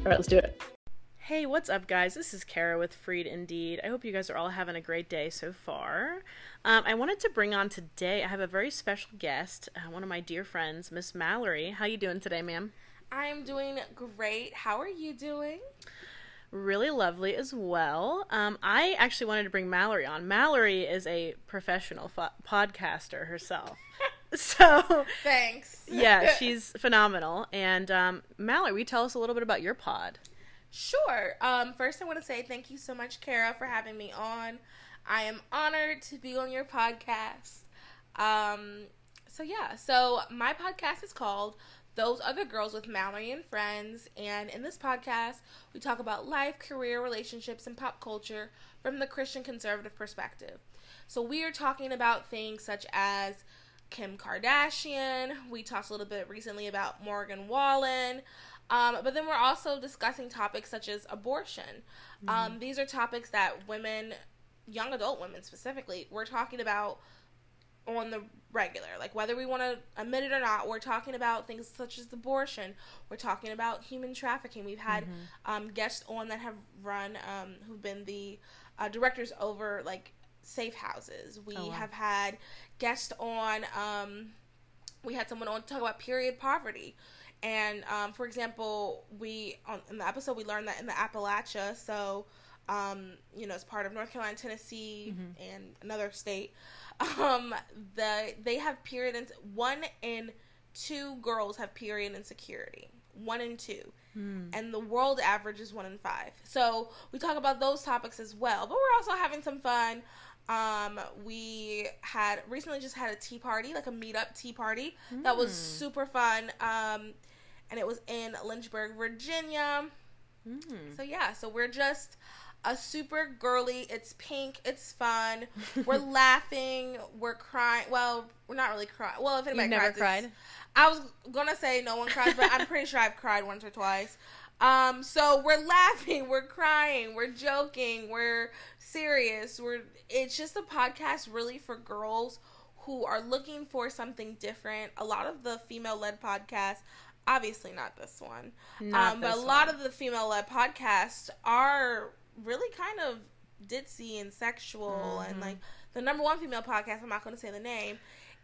All right, let's do it. Hey, what's up, guys? This is Karah with Freed Indeed. I hope you guys are all having a great day so far. Um, I wanted to bring on today. I have a very special guest, uh, one of my dear friends, Miss Mallory. How you doing today, ma'am? I'm doing great. How are you doing? Really lovely as well. Um, I actually wanted to bring Mallory on. Mallory is a professional fo- podcaster herself. so Thanks. yeah, she's phenomenal. And um, Mallory, you tell us a little bit about your pod? Sure. Um, first, I want to say thank you so much, Karah, for having me on. I am honored to be on your podcast. Um, so, yeah, so my podcast is called Those Other Girls with Mallory and Friends. And in this podcast, we talk about life, career, relationships, and pop culture from the Christian conservative perspective. So, we are talking about things such as Kim Kardashian. We talked a little bit recently about Morgan Wallen. Um, but then we're also discussing topics such as abortion. Um, these are topics that women, young adult women specifically, we're talking about on the regular. Like whether we want to admit it or not, we're talking about things such as abortion. We're talking about human trafficking. We've had um, guests on that have run, um, who've been the uh, directors over like safe houses. We Oh, wow. have had guests on. Um, we had someone on to talk about period poverty. And um, for example, we on in the episode we learned that in the Appalachia, so um, you know, it's part of North Carolina, Tennessee, and another state. Um, the they have period one in two girls have period insecurity. One in two, and the world average is one in five. So we talk about those topics as well, but we're also having some fun. Um, we had recently just had a tea party, like a meetup tea party that was super fun. Um, and it was in Lynchburg, Virginia. So yeah, so we're just a super girly. It's pink. It's fun. We're laughing. We're crying. Well, we're not really crying. Well, if anybody You've never cries, cried? I was gonna say no one cries, but I'm pretty sure I've cried once or twice. Um, so we're laughing, we're crying, we're joking, we're serious. We're it's just a podcast really for girls who are looking for something different. A lot of the female led podcasts, obviously not this one, Not um, but a lot one. of the female led podcasts are really kind of ditzy and sexual Mm-hmm. and like the number one female podcast. I'm not going to say the name.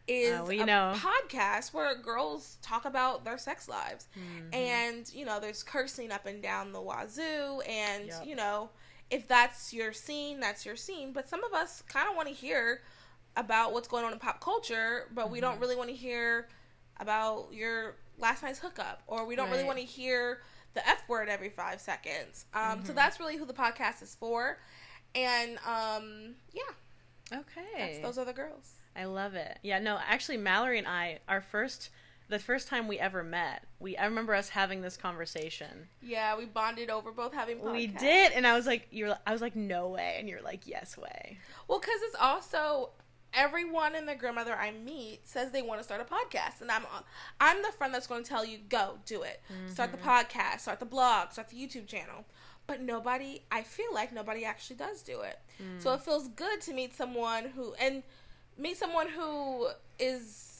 Is Uh, a know. podcast where girls talk about their sex lives, Mm-hmm. and you know, there's cursing up and down the wazoo, and Yep. you know, if that's your scene, that's your scene. But some of us kind of want to hear about what's going on in pop culture, but we Mm-hmm. don't really want to hear about your last night's hookup, or we don't really want to hear the F word every five seconds. Um, Mm-hmm. So that's really who the podcast is for. And um, yeah, Okay. that's, those are the girls. I love it. Yeah, no, actually, Mallory and I, our first, the first time we ever met, we I remember us having this conversation. Yeah, we bonded over both having podcasts. We did, and I was like, you're, I was like, no way, and you're like, yes way. Well, because it's also everyone and their grandmother I meet says they want to start a podcast, and I'm I'm the friend that's going to tell you go do it, start the mm-hmm. podcast, start the blog, start the YouTube channel. But nobody, I feel like nobody actually does do it. So mm. it feels good to meet someone who and meet someone who is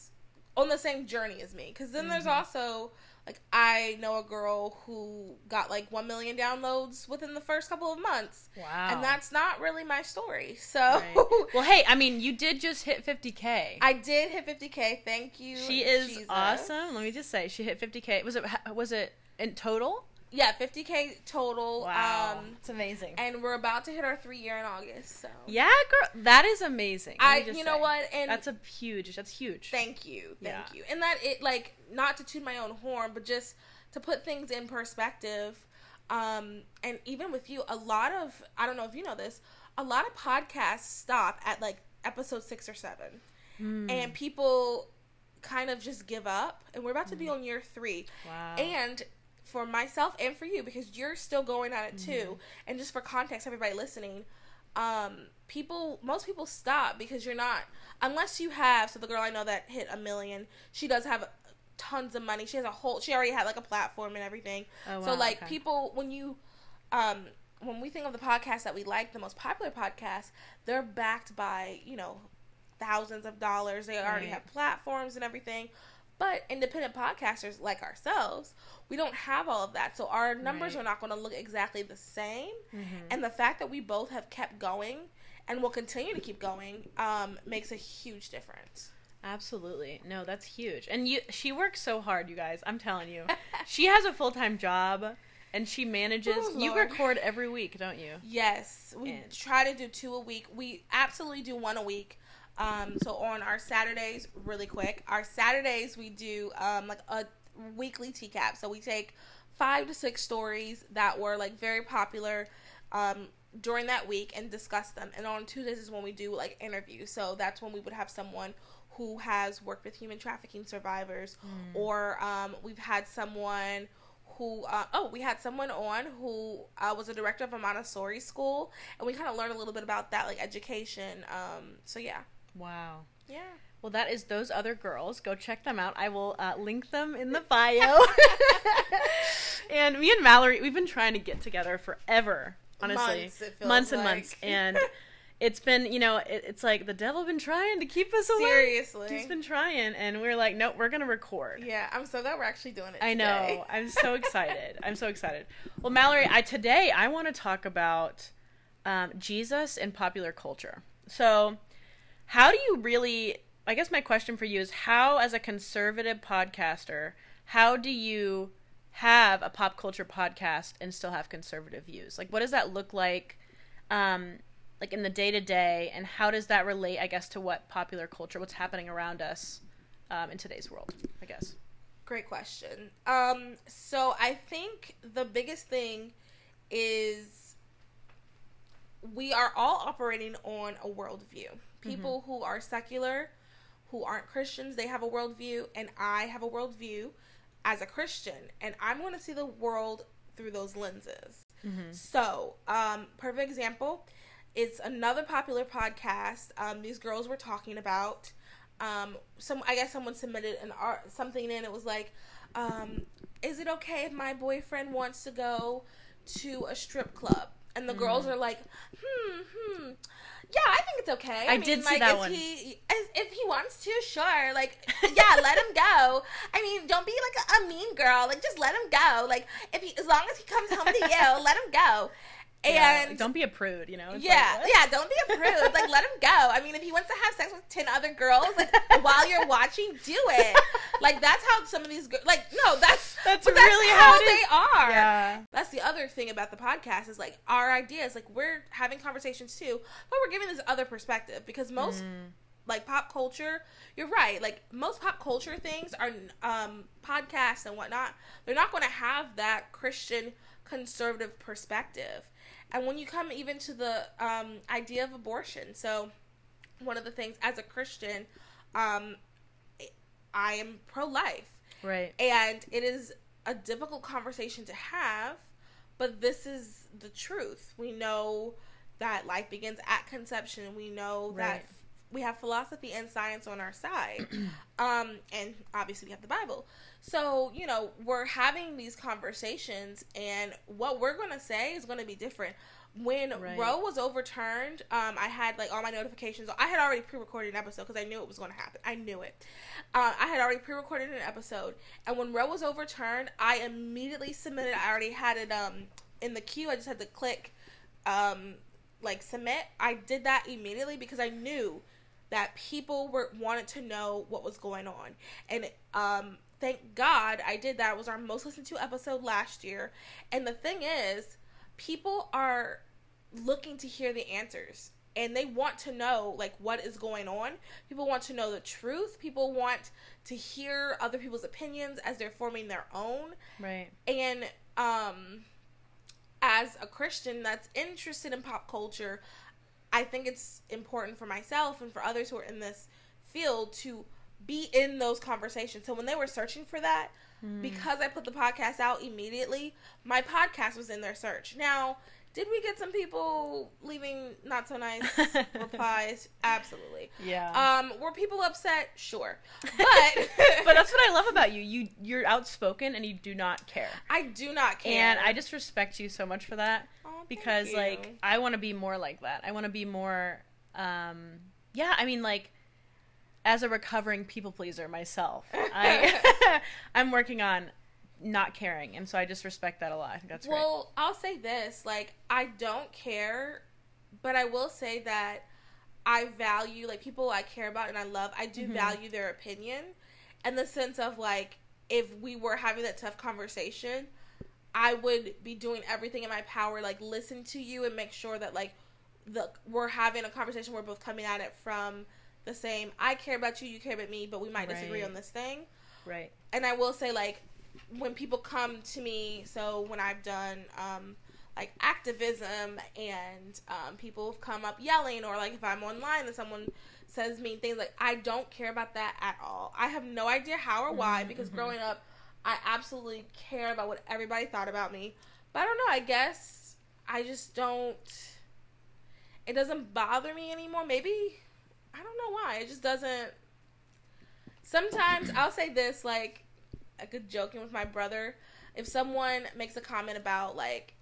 on the same journey as me. Because then there's mm-hmm. also like I know a girl who got like one million downloads within the first couple of months. Wow. And that's not really my story. So Right. well, hey, I mean, you did just hit 50k. I did hit 50k. Thank you. she is Jesus. awesome. Let me just say, she hit 50k. Was it was it in total? Yeah, 50k total. Um, it's amazing. and we're about to hit our three year in August. So yeah, girl, that is amazing. I, you know say. what, and that's a huge. That's huge. thank you, thank Yeah. you, and that it like not to toot my own horn, but just to put things in perspective. Um, and even with you, a lot of I don't know if you know this, a lot of podcasts stop at like episode six or seven, Hmm. and people kind of just give up. And we're about to be on year three. Wow. And for myself and for you, because you're still going at it too, Mm-hmm. and just for context, everybody listening, um, people, most people stop because you're not, unless you have. So the girl I know that hit a million, she does have tons of money. She has a whole, she already had like a platform and everything. Oh, wow, so like okay. people, when you, um, when we think of the podcasts that we like, the most popular podcasts, they're backed by you know thousands of dollars. They already Right. have platforms and everything. But independent podcasters like ourselves, we don't have all of that. So our numbers Right. are not going to look exactly the same. Mhm. And the fact that we both have kept going and will continue to keep going um, makes a huge difference. Absolutely. No, that's huge. And you she works so hard, you guys. I'm telling you. she has a full-time job and she manages Oh, you record every week, don't you? Yes, we And- try to do two a week. We absolutely do one a week. Um, so on our Saturdays, really quick, our Saturdays we do um, like a weekly TCAP. So we take five to six stories that were like very popular um, during that week and discuss them. And on Tuesdays is when we do like interviews. So that's when we would have someone who has worked with human trafficking survivors, or um, we've had someone who uh, oh we had someone on who uh, was a director of a Montessori school, and we kind of learned a little bit about that like education. Um, so yeah, Wow. yeah. Well, that is those other girls. Go check them out. I will uh, link them in the bio. and me and Mallory, we've been trying to get together forever. Honestly, Months, it feels months and like. months, and it's been you know it, it's like the devil been trying to keep us away. Seriously. he's been trying, and we're like, nope, we're gonna record. Yeah, I'm so glad we're actually doing it. I today. know. I'm so excited. I'm so excited. Well, Mallory, I today I want to talk about um, Jesus and popular culture. So, how do you really? I guess my question for you is how, as a conservative podcaster, how do you have a pop culture podcast and still have conservative views? Like, what does that look like? Um, like in the day to day, and how does that relate? I guess to what popular culture, what's happening around us um, in today's world. I guess. Great question. Um, so I think the biggest thing is we are all operating on a worldview. People who are secular, who aren't Christians, they have a worldview, and I have a worldview as a Christian, and I'm going to see the world through those lenses. So, um, perfect example. It's another popular podcast. Um, these girls were talking about. Um, some I guess someone submitted an art something in. It was like, um, is it okay if my boyfriend wants to go to a strip club? And the girls are like, hmm, hmm. Yeah, I think it's okay. I did see like, that if one. He, if, if he wants to, sure. Like, yeah, let him go. I mean, don't be like a, a mean girl. Like, just let him go. Like, if he, as long as he comes home to you, let him go. Yeah, And don't be a prude, you know. It's yeah, like, yeah, don't be a prude. Like, let him go. I mean, if he wants to have sex with ten other girls, like while you're watching, do it. Like that's how some of these girls. Like, no, that's That's but really how they are. Yeah. That's the other thing about the podcast is like our ideas. Like we're having conversations too, but we're giving this other perspective because most Mm. like pop culture you're right like most pop culture things are um podcasts and whatnot they're not going to have that christian conservative perspective and when you come even to the um idea of abortion so one of the things as a christian um i am pro-life. Right. and it is a difficult conversation to have but this is the truth. We know that life begins at conception. We know that we have philosophy and science on our side. Um and obviously we have the bible so you know we're having these conversations and what we're going to say is going to be different. When Right. Roe was overturned um i had like all my notifications. I had already pre-recorded an episode because i knew it was going to happen. I knew it. Uh, i had already pre-recorded an episode and when Roe was overturned i immediately submitted i already had it um in the queue. I just had to click um like submit. I did that immediately because i knew that people were wanted to know what was going on. And um thank god i did that. It was our most listened to episode last year. And the thing is people are looking to hear the answers. And they want to know like what is going on. People want to know the truth. People want to hear other people's opinions as they're forming their own. Right. and um as a christian that's interested in pop culture i think it's important for myself and for others who are in this field to be in those conversations. So when they were searching for that because i put the podcast out immediately my podcast was in their search. Now did we get some people leaving not so nice replies? Absolutely. Yeah. um were people upset? Sure. But but that's what I love about you. You you're outspoken and you do not care. i do not care. And I just respect you so much for that thank because like I want to be more like that. I want to be more um yeah, I mean like as a recovering people pleaser myself, I I'm working on not caring, and so I just respect that a lot. That's well, I'll say this: like, I don't care, but I will say that I value like people I care about and I love. I do Mhm. value their opinion, in the sense of like, if we were having that tough conversation, I would be doing everything in my power, like listen to you and make sure that like the we're having a conversation. We're both coming at it from the same. I care about you, you care about me, but we might disagree Right. on this thing. Right. and I will say like when people come to me, so when I've done um like activism and um people have come up yelling or like if I'm online and someone says mean things like I don't care about that at all. I have no idea how or why Mhm, because mhm. growing up I absolutely care about what everybody thought about me. But I don't know, I guess I just don't it doesn't bother me anymore. Maybe I don't know why. It just doesn't sometimes I'll say this like a good joking with my brother. If someone makes a comment about like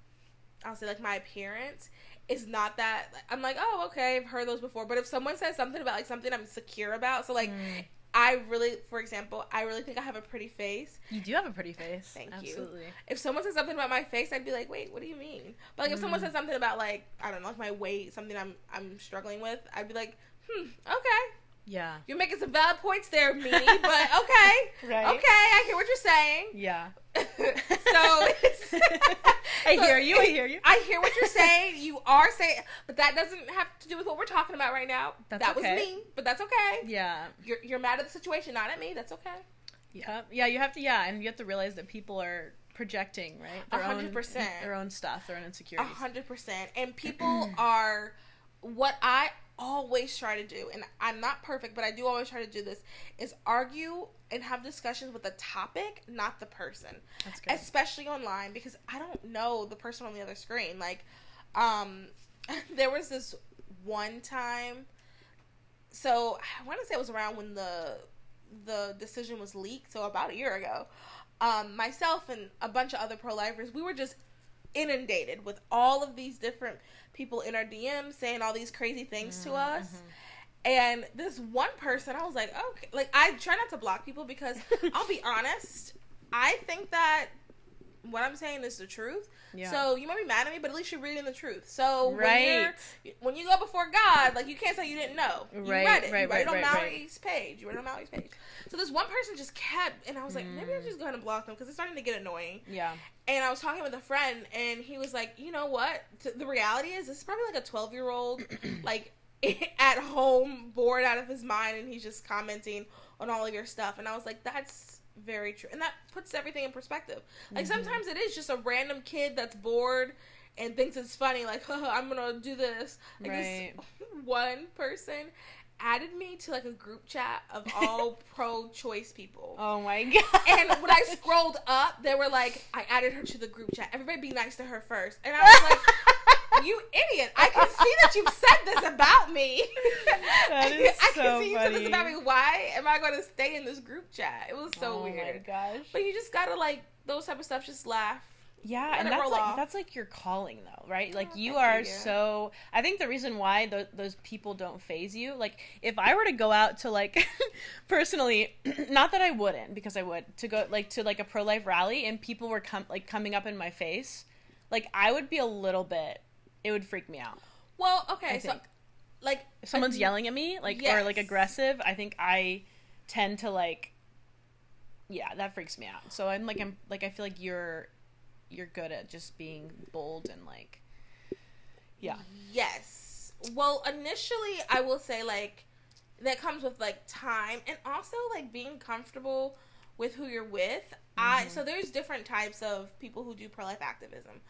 I'll say like my appearance, it's not that I'm like, oh okay, I've heard those before. But if someone says something about like something I'm secure about, so like Mm. I really for example, I really think I have a pretty face. You do have a pretty face. Thank you. Absolutely. If someone says something about my face, I'd be like, wait, what do you mean? But like if someone Mm. says something about like I don't know, like my weight, something I'm I'm struggling with, I'd be like, hmm, okay. Yeah. You're making some valid points there, me, but okay. Right. Okay, I hear what you're saying. Yeah. so I so hear you. I hear you. I hear what you're saying. You are saying, but that doesn't have to do with what we're talking about right now. That's that okay. was me, but that's okay. Yeah. You're you're mad at the situation, not at me. That's okay. Yeah. Yeah. You have to. Yeah, and you have to realize that people are projecting, right? A Their hundred own- percent. Their own stuff. Their own A insecurities. hundred percent. And people are what I always try to do, and I'm not perfect, but I do always try to do this, is argue and have discussions with the topic, not the person. That's good. especially online because I don't know the person on the other screen. Like, um, there was this one time. So I want to say it was around when the the decision was leaked, so about a year ago. Um, myself and a bunch of other pro lifers, we were just inundated with all of these different people in our DMs saying all these crazy things to Mm, us. And this one person, I was like, okay, like I try not to block people because I'll be honest, I think that what I'm saying is the truth. Yeah. So you might be mad at me, but at least you're reading the truth. So when Right. you're when you go before God, like you can't say you didn't know. You Right, read it. right, you read it right, on right, right. Mallory's page. You read it on Mallory's page. So this one person just kept, and I was like, maybe I'm Mm. just going to block them because it's starting to get annoying. Yeah. And I was talking with a friend, and he was like, you know what? The reality is, this is probably like a 12 year old, like at home, bored out of his mind, and he's just commenting on all of your stuff. And I was like, that's very true. And that puts everything in perspective. Like Mhm. sometimes it is just a random kid that's bored and thinks it's funny, like, Haha, I'm gonna do this. Like Right. this one person added me to like a group chat of all pro choice people. Oh my god. And when I scrolled up, they were like, I added her to the group chat. Everybody be nice to her first. And I was like, you idiot. I can see that you've said this about me. That is I so can see you said this about me. Why am I going to stay in this group chat? It was so oh my weird. gosh. But you just gotta like those type of stuff. Just laugh. Yeah, Let and that's like off. that's like your calling though, right? Like Oh, you are you. so. I think the reason why th- those people don't phase you, like if I were to go out to like, personally, not that I wouldn't because I would to go like to like a pro life rally and people were com- like coming up in my face, like I would be a little bit. It would freak me out Well, okay, I so think. like if someone's I- yelling at me, like or like aggressive. I think I tend to like. Yeah, that freaks me out. So I'm like I'm like I feel like you're you're good at just being bold and like yeah Yes. Well, initially, I will say like that comes with like time and also like being comfortable with who you're with. I Mhm. so there's different types of people who do pro life activism.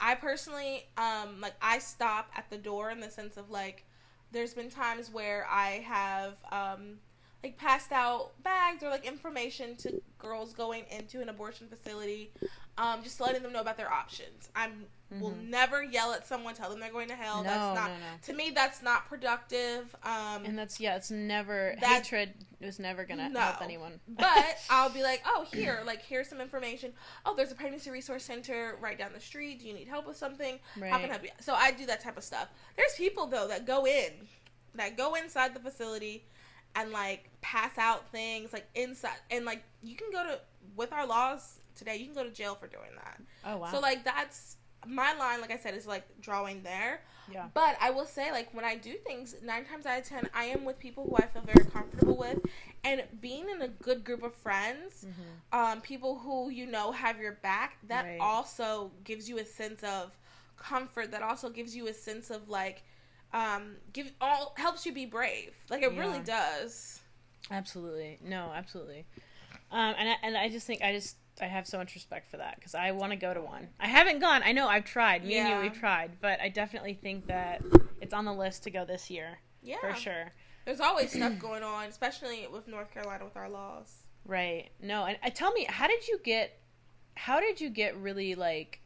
I personally um like I stop at the door in the sense of like there's been times where I have um like passed out bags or like information to girls going into an abortion facility um just letting them know about their options. I'm will Mhm. never yell at someone tell them they're going to hell. no that's not no no to me that's not productive. Um and that's yeah it's never That- hatred is never gonna No. help anyone but I'll be like, oh, here, like, here's some information. Oh, there's a pregnancy resource center right down the street. Do you need help with something? right How can I help you? So I do that type of stuff. There's people though that go in, that go inside the facility, and like pass out things like inside and like you can go to with our laws today you can go to jail for doing that. Oh wow. So like that's my line like I said is like drawing there. Yeah. But I will say, like, when I do things, nine times out of ten, I am with people who I feel very comfortable with. And being in a good group of friends, Mhm. um, people who you know have your back, that Right. also gives you a sense of comfort. That also gives you a sense of, like, um, give all helps you be brave. Like, it really does. Absolutely. No, absolutely. Um, and I, and I just think I just I have so much respect for that because I want to go to one. I haven't gone. I know I've tried. Me and you, we've tried, but I definitely think that it's on the list to go this year Yeah. for sure. There's always stuff going on, especially with North Carolina with our laws. Right. No, and uh, tell me, how did you get? How did you get really like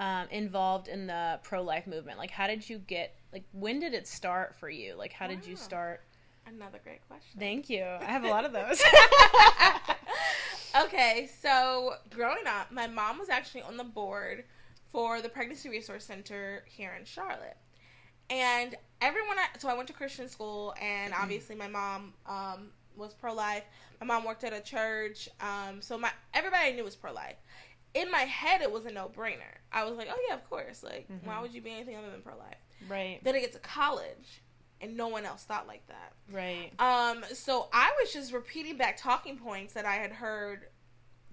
um, involved in the pro life movement? Like, how did you get? Like, when did it start for you? Like, how did you start? Another great question. Thank you. I have a lot of those. okay, so growing up, my mom was actually on the board for the Pregnancy Resource Center here in Charlotte. And everyone, I, so I went to Christian school, and obviously my mom um, was pro life. My mom worked at a church, um, so my everybody I knew was pro life. In my head, it was a no brainer. I was like, oh yeah, of course. Like, why Mhm. would you be anything other than pro life? right. Then I get to college, and no one else thought like that. Right. Um, so I was just repeating back talking points that I had heard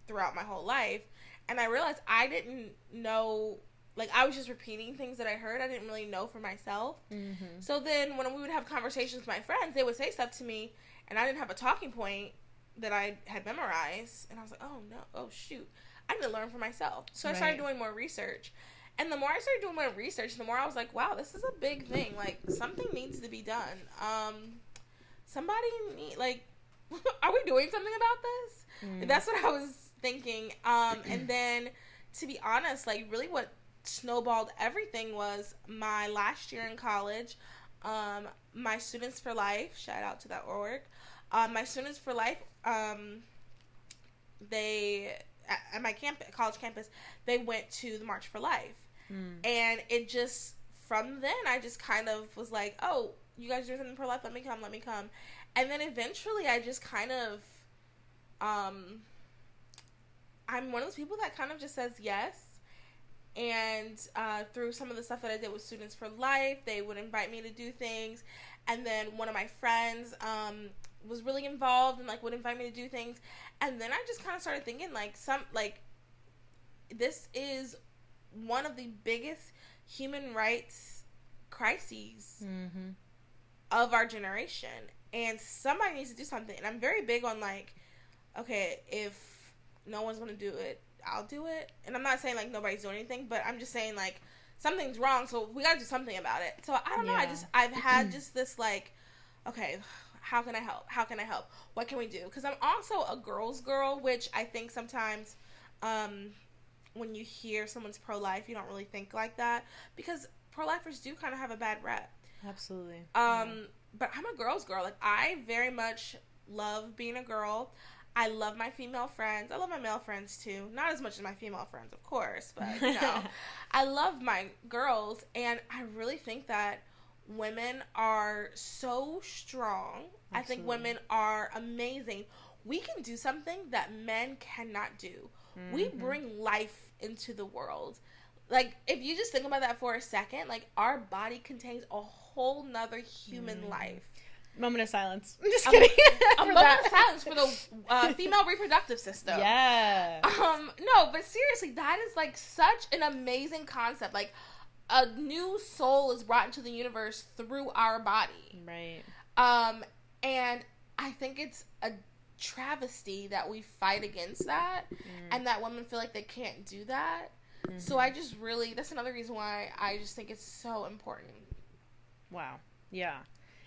throughout my whole life, and I realized I didn't know. Like I was just repeating things that I heard. I didn't really know for myself. Mm-hmm. So then, when we would have conversations with my friends, they would say stuff to me, and I didn't have a talking point that I had memorized, and I was like, "Oh no! Oh shoot! I need to learn for myself." So I started doing more research, and the more I started doing my research, the more I was like, "Wow, this is a big thing. Like something needs to be done. Um, somebody need like, are we doing something about this?" Mm. That's what I was thinking. Um, and then, to be honest, like really, what snowballed everything was my last year in college. Um, my Students for Life, shout out to that org. Um, my Students for Life, um, they at, my camp, college campus, they went to the March for Life, Mm. and it just from then I just kind of was like, oh, you guys doing something pro life? Let me come, let me come, and then eventually I just kind of, um, I'm one of those people that kind of just says yes. And uh, through some of the stuff that I did with Students for Life, they would invite me to do things. And then one of my friends um, was really involved and like would invite me to do things. And then I just kind of started thinking like some like this is one of the biggest human rights crises Mm-hmm. of our generation. And somebody needs to do something. And i'm very big on like okay if no one's gonna do it i'll do it. And i'm not saying like nobody's doing anything but i'm just saying like something's wrong so we gotta do something about it. So i don't know. I just i've had just this like okay how can i help? How can i help? What can we do? Because i'm also a girl's girl which i think sometimes um when you hear someone's pro-life you don't really think like that because pro-lifers do kind of have a bad rep Absolutely. um, but I'm a girl's girl. Like I very much love being a girl. I love my female friends. I love my male friends too. Not as much as my female friends, of course, but you know, I love my girls, and I really think that women are so strong. I think women are amazing. We can do something that men cannot do. We Mhm. bring life into the world. Like, if you just think about that for a second, like, our body contains a whole nother human Mhm. life. moment of silence. I'm just kidding. A For moment that. of silence for the uh, female reproductive system. Yeah. Um, no, but seriously, that is like such an amazing concept. Like, a new soul is brought into the universe through our body. Right. Um, and I think it's a travesty that we fight against that Mm. and that women feel like they can't do that. So Mhm. I just really that's another reason why I just think it's so important. Wow. Yeah.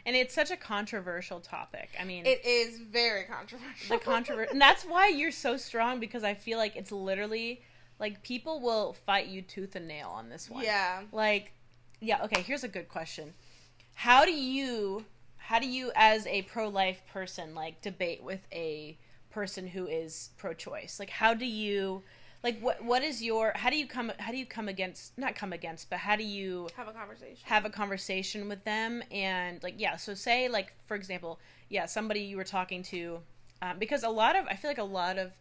And it's such a controversial topic. I mean, It is very controversial. the controversy, and that's why you're so strong because I feel like it's literally like people will fight you tooth and nail on this one. yeah. Like, yeah. Okay. Here's a good question. How do you, how do you, as a pro-life person, like debate with a person who is pro-choice? Like, how do you, like what what is your how do you come how do you come against not come against but how do you Have a conversation. have a conversation with them and like yeah so say like for example yeah somebody you were talking to um, because a lot of i feel like a lot of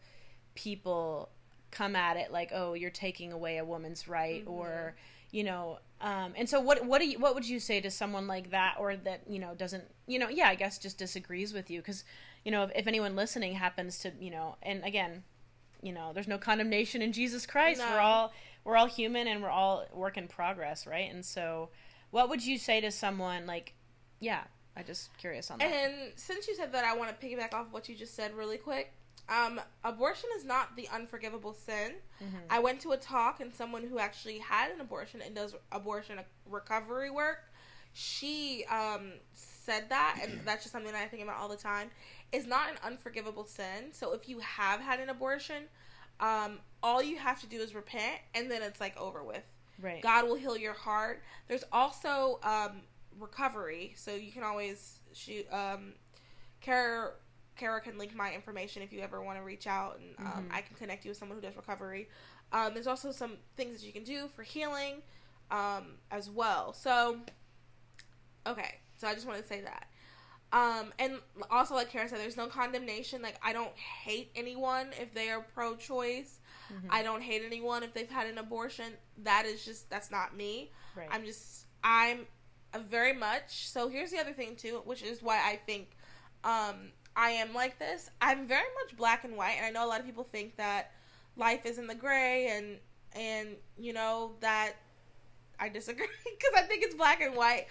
people come at it like oh you're taking away a woman's right or you know um, and so what what do you what would you say to someone like that or that you know doesn't you know yeah i guess just disagrees with you because you know if, if anyone listening happens to you know and again you know there's no condemnation in jesus christ No. we're all we're all human and we're all work in progress right and so what would you say to someone like yeah i just curious on that And since you said that, I want to piggyback off what you just said really quick. Um, abortion is not the unforgivable sin. Mhm. I went to a talk, and someone who actually had an abortion and does abortion recovery work, she um, said that, and that's just something that I think about all the time. Is not an unforgivable sin. So if you have had an abortion, um, all you have to do is repent, and then it's like over with. right God will heal your heart. There's also um, recovery, so you can always shoot. Um, Karah, Karah can link my information if you ever want to reach out, and um, Mhm. I can connect you with someone who does recovery. Um, there's also some things that you can do for healing um, as well. So, okay, so I just want to say that. Um, and also, like Karah said, there's no condemnation. Like, I don't hate anyone if they are pro choice. Mhm. I don't hate anyone if they've had an abortion. That is just that's not me. right I'm just I'm very much. So here's the other thing too, which is why I think um I am like this. I'm very much black and white, and I know a lot of people think that life is in the gray, and and you know that I disagree because I think it's black and white.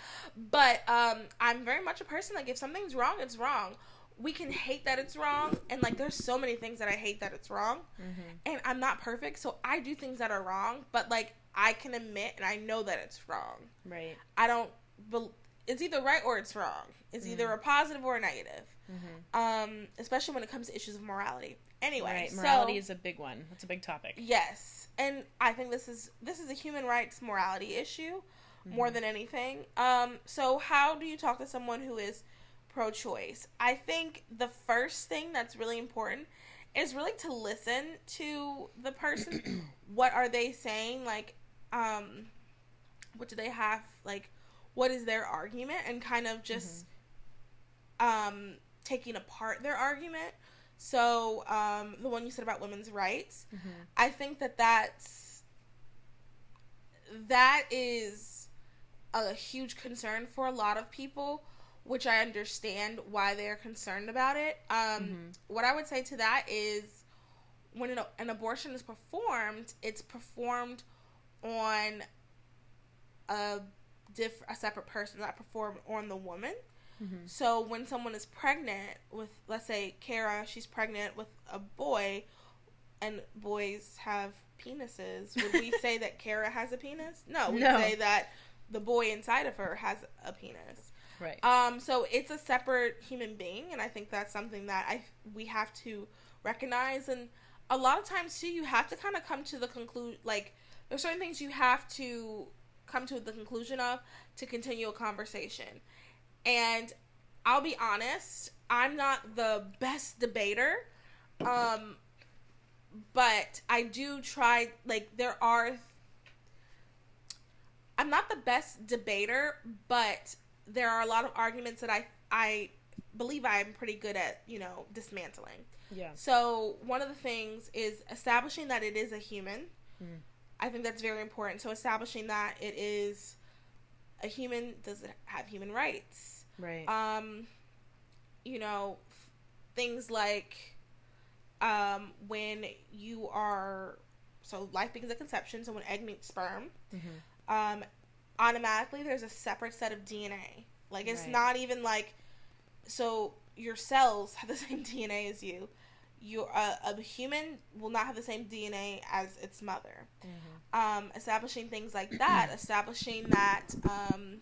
But um I'm very much a person like if something's wrong, it's wrong. We can hate that it's wrong, and like there's so many things that I hate that it's wrong Mhm. and I'm not perfect, so I do things that are wrong, but like I can admit and I know that it's wrong. right I don't bel it's either right or it's wrong. It's either a positive or a negative. Mhm. Um especially when it comes to issues of morality. Anyway, right so morality is a big one that's a big topic yes. And I think this is this is a human rights morality issue more than anything. Um so how do you talk to someone who is pro choice? I think the first thing that's really important is really to listen to the person. what are they saying? Like, um, what do they have? Like, what is their argument? And kind of just um, taking apart their argument. So, um, the one you said about women's rights, Mhm. I think that that's that is a huge concern for a lot of people, which I understand why they're concerned about it. Um, Mhm. What I would say to that is, when an, an abortion is performed, it's performed on a diff a separate person, that performed on the woman. Mhm. So when someone is pregnant with, let's say, Karah, she's pregnant with a boy, and boys have penises. Would we say that Karah has a penis? No, we No. say that the boy inside of her has a penis. right Um, so it's a separate human being, and I think that's something that I we have to recognize. And a lot of times too, you have to kind of come to the conclude like there's certain things you have to come to the conclusion of to continue a conversation. And I'll be honest, I'm not the best debater. Um, but I do try like there are I'm not the best debater, but there are a lot of arguments that I I believe I'm pretty good at, you know, dismantling. yeah So one of the things is establishing that it is a human. Mm. I think that's very important. So establishing that it is a human does it have human rights? right Um, you know, things like um, when you are so life begins at conception. So when egg meets sperm, Mhm. um, automatically there's a separate set of DNA. Like it's Right. not even like so your cells have the same DNA as you. You uh, a human will not have the same DNA as its mother. Mhm. Um, establishing things like that, establishing that um,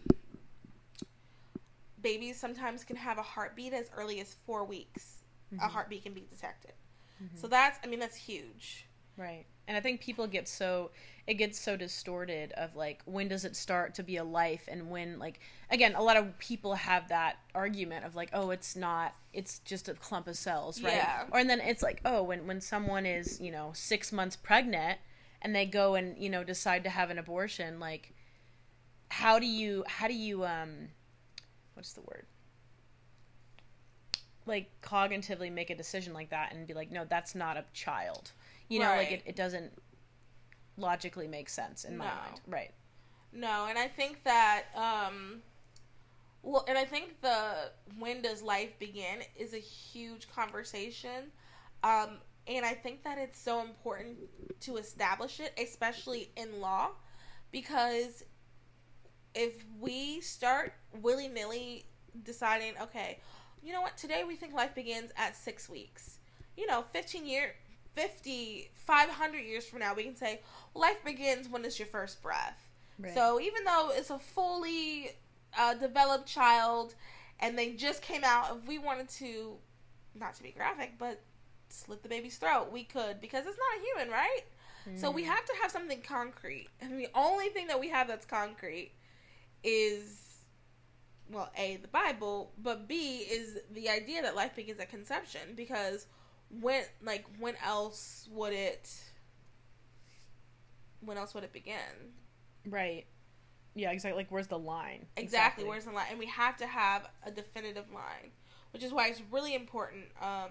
babies sometimes can have a heartbeat as early as four weeks. A Mhm. heartbeat can be detected. Mhm. So that's, I mean, that's huge. Right. And I think people get so it gets so distorted of like when does it start to be a life and when like again a lot of people have that argument of like oh it's not it's just a clump of cells right? Yeah. or and then it's like oh when when someone is you know 6 months pregnant and they go and you know decide to have an abortion like how do you how do you um what's the word? Like cognitively make a decision like that and be like no that's not a child you know like it, it doesn't logically make sense in my No. mind right No, and I think that um well, and I think the when does life begin is a huge conversation. Um and I think that it's so important to establish it, especially in law, because if we start willy nilly deciding, okay, you know what, today we think life begins at six weeks. You know, 15 year, 50, 500 years from now, we can say, life begins when it's your first breath. So even though it's a fully uh, developed child and they just came out, if we wanted to, not to be graphic, but slit the baby's throat, we could because it's not a human, right? So we have to have something concrete. And the only thing that we have that's concrete is, well, A, the Bible, but B, is the idea that life begins at conception because when, like, when else would it, when else would it begin? right yeah exactly like where's the line Exactly, where's the line? And we have to have a definitive line, which is why it's really important um,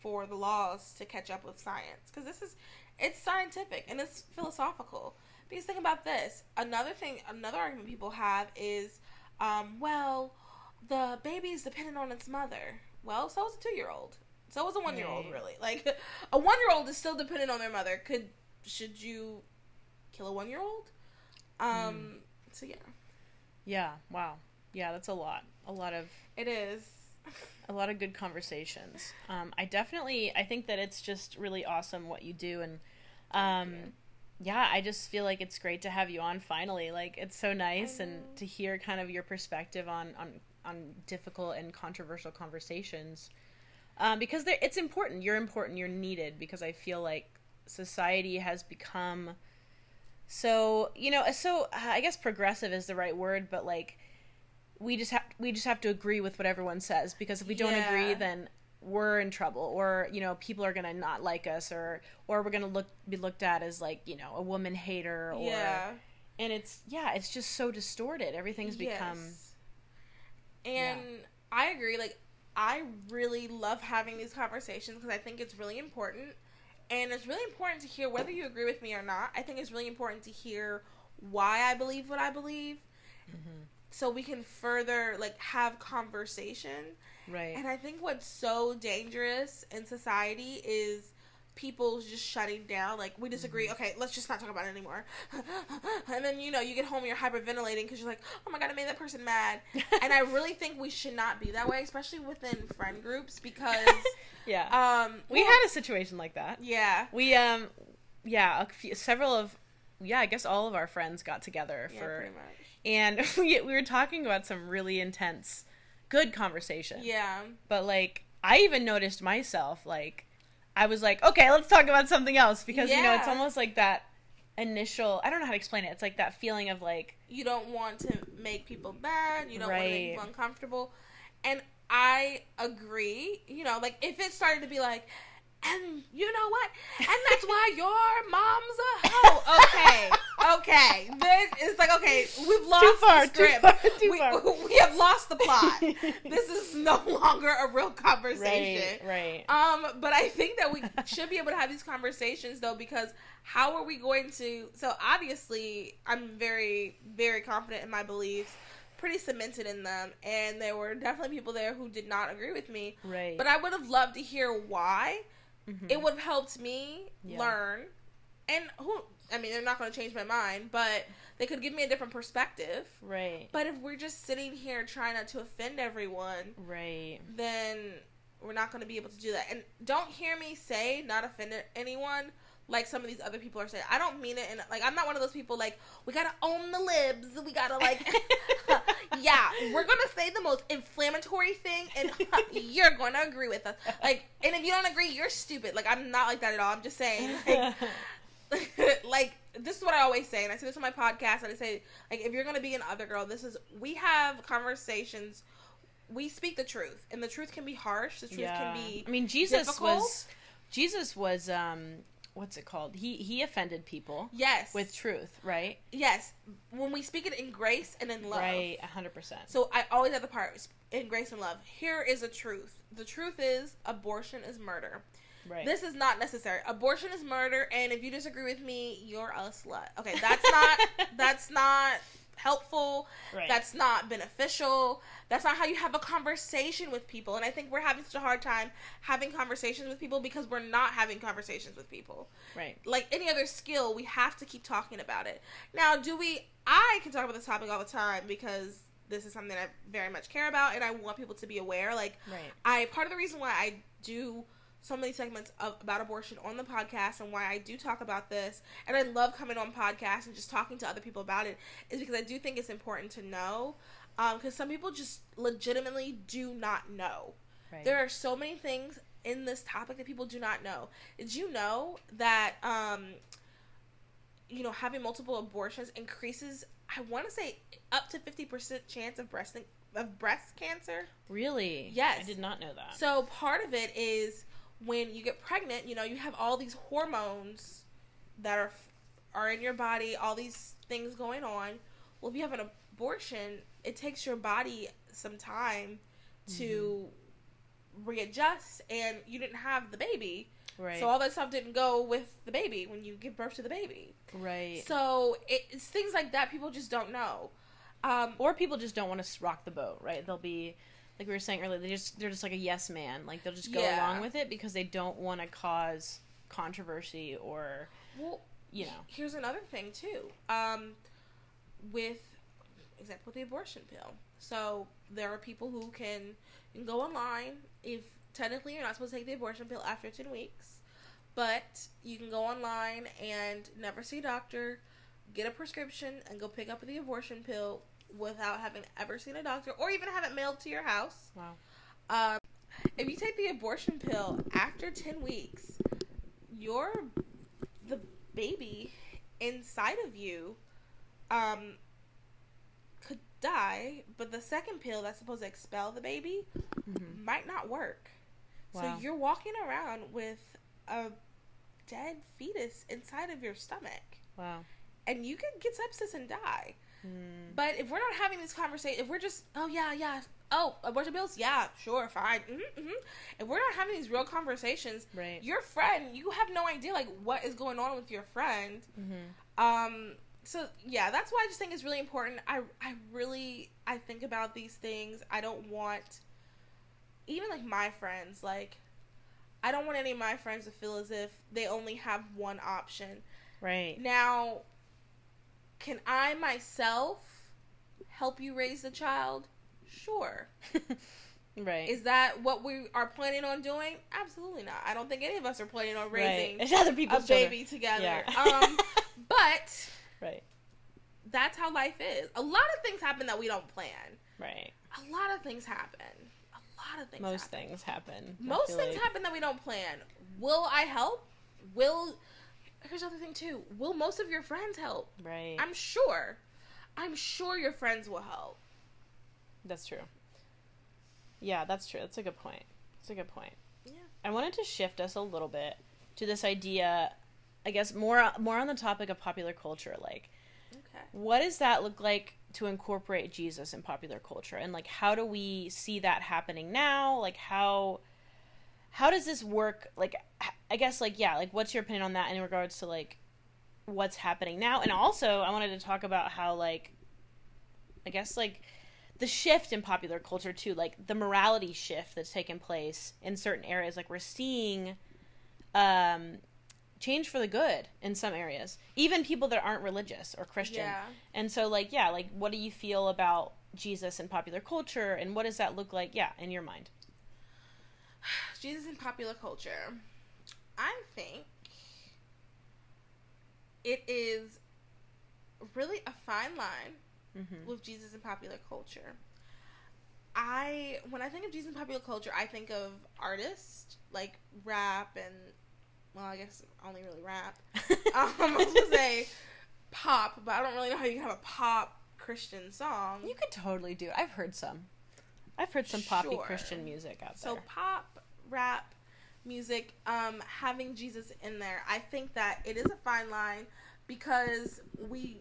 for the laws to catch up with science because this is it's scientific and it's philosophical. Because think about this: another thing, another argument people have is, um, well, the baby is dependent on its mother. Well, so is a two-year-old. So it was a one-year-old. Really, like a one-year-old is still dependent on their mother. Could should you kill a one-year-old? Um. So yeah. yeah wow yeah that's a lot a lot of It is. a lot of good conversations um i definitely i think that it's just really awesome what you do and um yeah i just feel like it's great to have you on finally like it's so nice and to hear kind of your perspective on on on difficult and controversial conversations um, because it's important you're important you're needed because i feel like society has become so you know so uh, i guess progressive is the right word but like we just have we just have to agree with what everyone says because if we don't Yeah. agree then we're in trouble or you know people are gonna not like us or or we're gonna look be looked at as like you know a woman hater or yeah. and it's yeah it's just so distorted everything's become Yes. And I agree. Like, I really love having these conversations because I think it's really important. And it's really important to hear whether you agree with me or not. I think it's really important to hear why I believe what I believe Mm-hmm. so we can further, like, have conversation. right And I think what's so dangerous in society is people just shutting down. Like, we disagree. Mm-hmm. Okay, let's just not talk about it anymore. and then, you know, you get home and you're hyperventilating because you're like, oh my God, I made that person mad. and I really think we should not be that way, especially within friend groups because, yeah um, we well, had a situation like that yeah. we um yeah a few, several of yeah i guess all of our friends got together Yeah, for pretty much. and we, we were talking about some really intense good conversation Yeah. but like i even noticed myself like i was like okay let's talk about something else because you know it's almost like that initial i don't know how to explain it it's like that feeling of like you don't want to make people mad you don't want to make people uncomfortable and i agree you know like if it started to be like and you know what and that's why your mom's a hoe okay okay This it's like okay we've lost too far, the too far, too we, far. we have lost the plot this is no longer a real conversation right right um, but I think that we should be able to have these conversations though, because how are we going to? So obviously, I'm very, very confident in my beliefs, pretty cemented in them, and there were definitely people there who did not agree with me. right But I would have loved to hear why. Mhm. It would have helped me Yeah. learn, and who? I mean, they're not going to change my mind, but they could give me a different perspective. right But if we're just sitting here trying not to offend everyone, right then we're not going to be able to do that. And don't hear me say not offend anyone. Like some of these other people are saying. I don't mean it, and like I'm not one of those people like we gotta own the libs. We gotta like, yeah, we're gonna say the most inflammatory thing, and you're gonna agree with us. Like, and if you don't agree, you're stupid. Like I'm not like that at all. I'm just saying, like, like this is what I always say, and I say this on my podcast, and I say like if you're gonna be an other girl, this is we have conversations. We speak the truth, and the truth can be harsh. The truth can be. I mean, Jesus difficult. was. Jesus was. um What's it called? He he offended people Yes. with truth, right? yes, when we speak it in grace and in love. Right, hundred percent. So I always have the part in grace and love. Here is the truth. The truth is abortion is murder. Right. This is not necessary. Abortion is murder, and if you disagree with me, you're a slut. Okay, that's not that's not helpful. right. That's not beneficial. That's not how you have a conversation with people. And I think we're having such a hard time having conversations with people because we're not having conversations with people. right. Like any other skill, we have to keep talking about it. Now, do we? I can talk about this topic all the time because this is something I very much care about, and I want people to be aware. Like, Right. I part of the reason why I do so many segments of, about abortion on the podcast and why I do talk about this, and I love coming on podcasts and just talking to other people about it, is because I do think it's important to know. Because some people just legitimately do not know. Right. There are so many things in this topic that people do not know. Did you know that um you know having multiple abortions increases I want to say up to 50% chance of breast of breast cancer? really? Yes. I did not know that. So part of it is when you get pregnant, you know, you have all these hormones that are are in your body, all these things going on. Well, if you have an abortion, it takes your body some time to readjust and you didn't have the baby. right. So all that stuff didn't go with the baby when you give birth to the baby. right. So it, it's things like that people just don't know. Um, or people just don't want to rock the boat, right? They'll be like we were saying earlier. They just they're just like a yes man. Like they'll just go Yeah. along with it because they don't want to cause controversy or well, you know. here's another thing too. Um, with example with the abortion pill. So there are people who can, can go online if technically you're not supposed to take the abortion pill after ten weeks, but you can go online and never see a doctor, get a prescription, and go pick up the abortion pill without having ever seen a doctor or even have it mailed to your house. Wow. Um, if you take the abortion pill after 10 weeks, your the baby inside of you um could die, but the second pill that's supposed to expel the baby Mhm. might not work. Wow. So you're walking around with a dead fetus inside of your stomach Wow. and you could get sepsis and die. Mm. But if we're not having this conversation, if we're just, oh yeah, yeah, oh abortion bills? yeah, sure, fine. Mm-hmm, mm-hmm. If we're not having these real conversations, Right. your friend, you have no idea like what is going on with your friend. Mm-hmm. Um, so yeah, that's why I just think it's really important. I I really I think about these things. I don't want even like my friends like I don't want any of my friends to feel as if they only have one option. Right. Now, can I myself help you raise the child? Sure. right. Is that what we are planning on doing? Absolutely not. I don't think any of us are planning on raising right. It's other a people's children. baby together. Yeah. um, but Right. that's how life is. A lot of things happen that we don't plan. Right. A lot of things happen. A lot of things Most happen. things happen. Most things like. happen that we don't plan. Will I help? Will Here's the other thing too. Will most of your friends help? Right. I'm sure. I'm sure your friends will help. That's true. Yeah, that's true. That's a good point. That's a good point. Yeah. I wanted to shift us a little bit to this idea, I guess more more on the topic of popular culture. Like, Okay. what does that look like to incorporate Jesus in popular culture, and like how do we see that happening now? Like how how does this work? Like, I guess like yeah, like what's your opinion on that in regards to like what's happening now? And also, I wanted to talk about how like I guess like the shift in popular culture too, like the morality shift that's taken place in certain areas. Like we're seeing um, change for the good in some areas, even people that aren't religious or Christian. Yeah. And so, like, yeah, like what do you feel about Jesus in popular culture, and what does that look like? Yeah, in your mind. Jesus in popular culture. I think it is really a fine line Mhm. with Jesus in popular culture. I when I think of Jesus in popular culture, I think of artists like rap and well, I guess only really rap. Um, I was gonna say pop, but I don't really know how you can have a pop Christian song. You could totally do it. I've heard some. I've heard some poppy Christian music out there. So pop, rap, music, um, having Jesus in there, I think that it is a fine line because we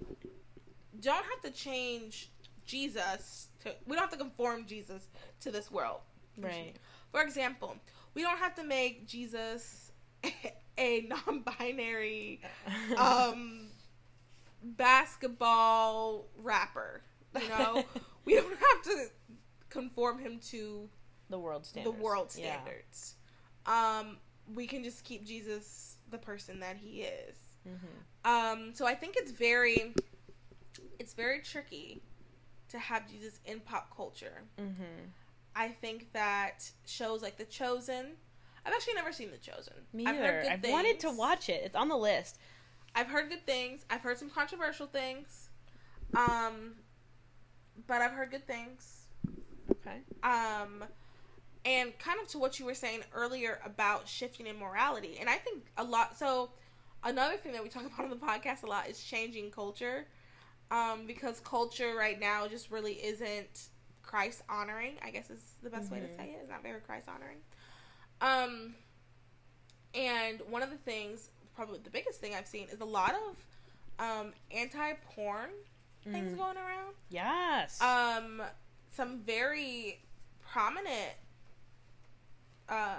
don't have to change Jesus to we don't have to conform Jesus to this world. right. For example, we don't have to make Jesus a non-binary um basketball rapper. You know, we don't have to conform him to the world standards. the world standards. Um, we can just keep Jesus the person that he is. Mhm. Um, so I think it's very, it's very tricky to have Jesus in pop culture. Mhm. I think that shows like The Chosen. I've actually never seen The Chosen. Me I've either. good I've wanted to watch it. It's on the list. I've heard good things. I've heard some controversial things. Um, but I've heard good things. Okay. um and kind of to what you were saying earlier about shifting in morality and i think a lot so another thing that we talk about on the podcast a lot is changing culture um because culture right now just really isn't christ honoring i guess is the best way to Mhm. say it it's not very christ honoring um and one of the things probably the biggest thing i've seen is a lot of um anti-porn things Mm. going around Yes. um some very prominent uh,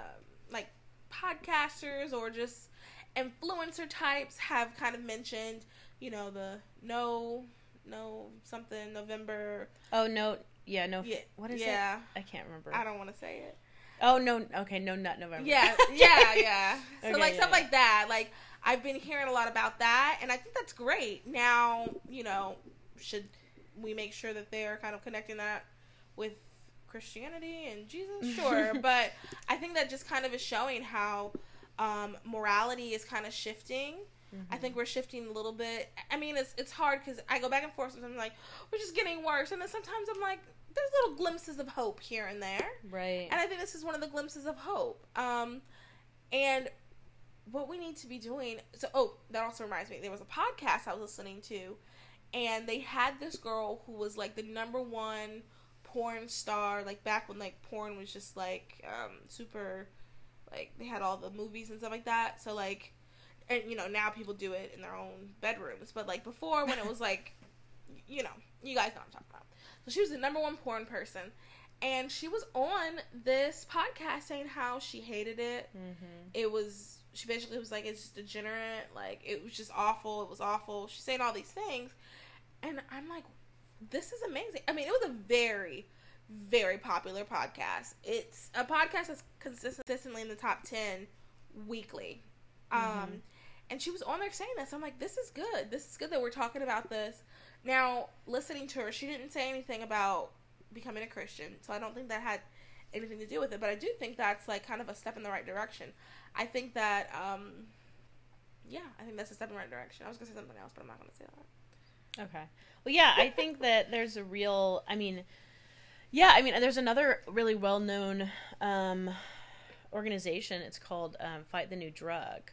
like podcasters or just influencer types have kind of mentioned you know the no no something november oh no. Yeah. No. yeah What is it? yeah I can't remember. i don't want to say it Oh no. Okay. No. Nut November. yeah yeah yeah so Okay, like yeah, stuff yeah. like that like i've been hearing a lot about that and i think that's great now you know should we make sure that they're kind of connecting that with christianity and jesus sure but i think that just kind of is showing how um, morality is kind of shifting I Mhm. think we're shifting a little bit. I mean, it's it's hard because I go back and forth. Sometimes I'm like, we're just getting worse, and then sometimes I'm like, there's little glimpses of hope here and there. Right. And I think this is one of the glimpses of hope. Um, and what we need to be doing. So, oh, that also reminds me. There was a podcast I was listening to, and they had this girl who was like the number one porn star, like back when like porn was just like um, super, like they had all the movies and stuff like that. So like, and you know now people do it in their own bedrooms, but like before when it was like, you know, you guys know what I'm talking about. So she was the number one porn person and she was on this podcast saying how she hated it. Mhm. It was she basically was like it's just degenerate, like it was just awful. It was awful. She's saying all these things, and I'm like, this is amazing. I mean, it was a very, very popular podcast. It's a podcast that's consistently in the top ten weekly. Um, Mhm. and she was on there saying this. I'm like, this is good. This is good that we're talking about this. Now, listening to her, she didn't say anything about becoming a Christian, so I don't think that had anything to do with it. But I do think that's like kind of a step in the right direction. I think that, um, yeah, I think that's a step in the right direction. I was gonna say something else, but I'm not gonna say that. Okay. Well, yeah, I think that there's a real. I mean, yeah, I mean, there's another really well-known um, organization. It's called um, Fight the New Drug,